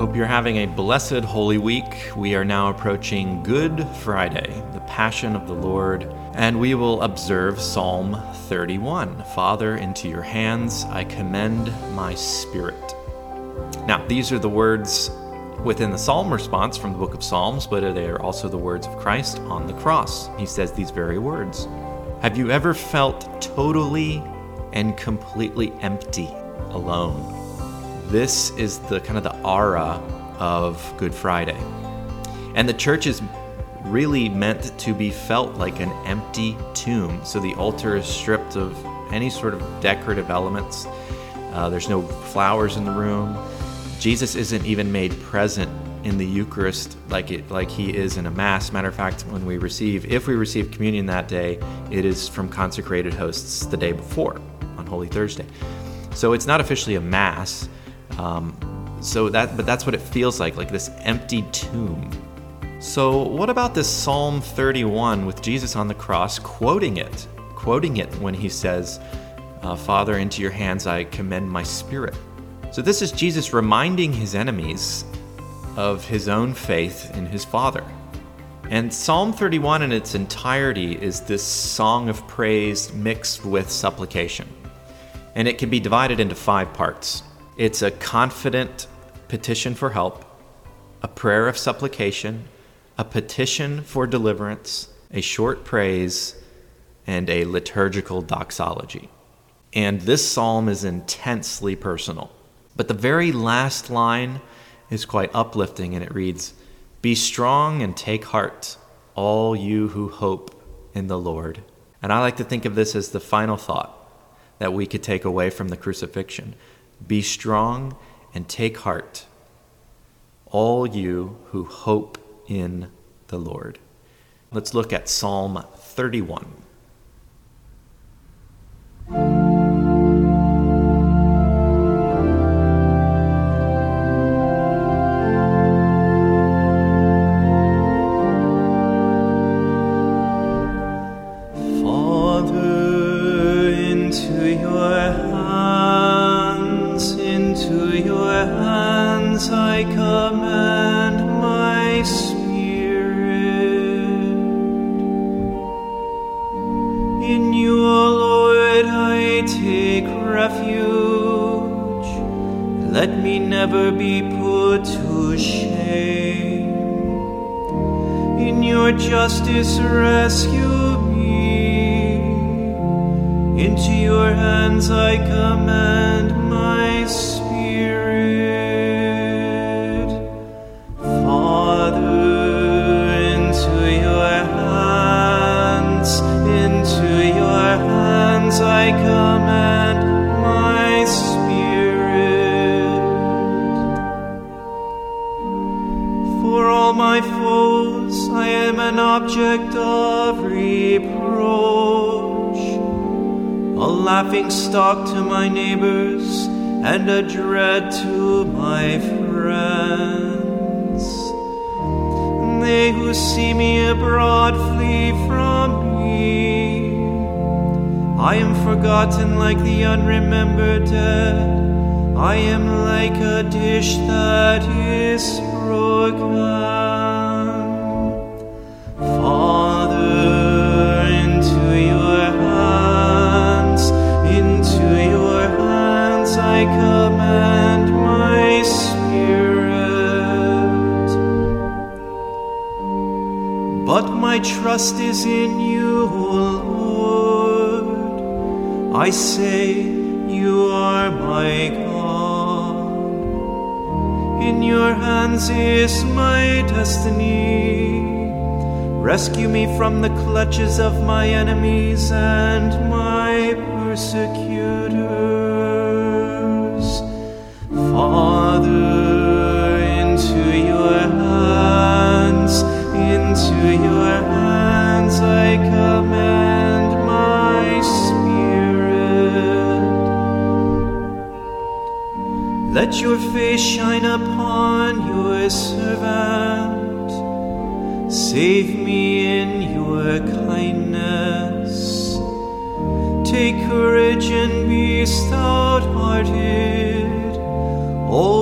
Hope you're having a blessed Holy Week. We are now approaching Good Friday, the Passion of the Lord, and we will observe Psalm 31 Father, into your hands I commend my spirit. Now, these are the words within the psalm response from the book of Psalms, but they are also the words of Christ on the cross. He says these very words Have you ever felt totally and completely empty, alone? This is the kind of the aura of Good Friday. And the church is really meant to be felt like an empty tomb. So the altar is stripped of any sort of decorative elements. Uh, there's no flowers in the room. Jesus isn't even made present in the Eucharist like it like he is in a mass. Matter of fact, when we receive, if we receive communion that day, it is from consecrated hosts the day before on Holy Thursday. So it's not officially a mass. Um, so that, but that's what it feels like, like this empty tomb. So what about this Psalm 31 with Jesus on the cross quoting it, quoting it when he says, uh, "Father, into your hands I commend my spirit." So, this is Jesus reminding his enemies of his own faith in his Father. And Psalm 31 in its entirety is this song of praise mixed with supplication. And it can be divided into five parts it's a confident petition for help, a prayer of supplication, a petition for deliverance, a short praise, and a liturgical doxology. And this psalm is intensely personal. But the very last line is quite uplifting and it reads Be strong and take heart, all you who hope in the Lord. And I like to think of this as the final thought that we could take away from the crucifixion. Be strong and take heart, all you who hope in the Lord. Let's look at Psalm 31. Into your hands I commend object of reproach, a laughing stock to my neighbors, and a dread to my friends. They who see me abroad flee from me. I am forgotten like the unremembered dead. I am like a dish that is broken. Father, into your hands, into your hands I commend my spirit. But my trust is in you. I say, You are my God. In your hands is my destiny. Rescue me from the clutches of my enemies and my persecutors. Father, Let your face shine upon your servant. Save me in your kindness. Take courage and be stout hearted. You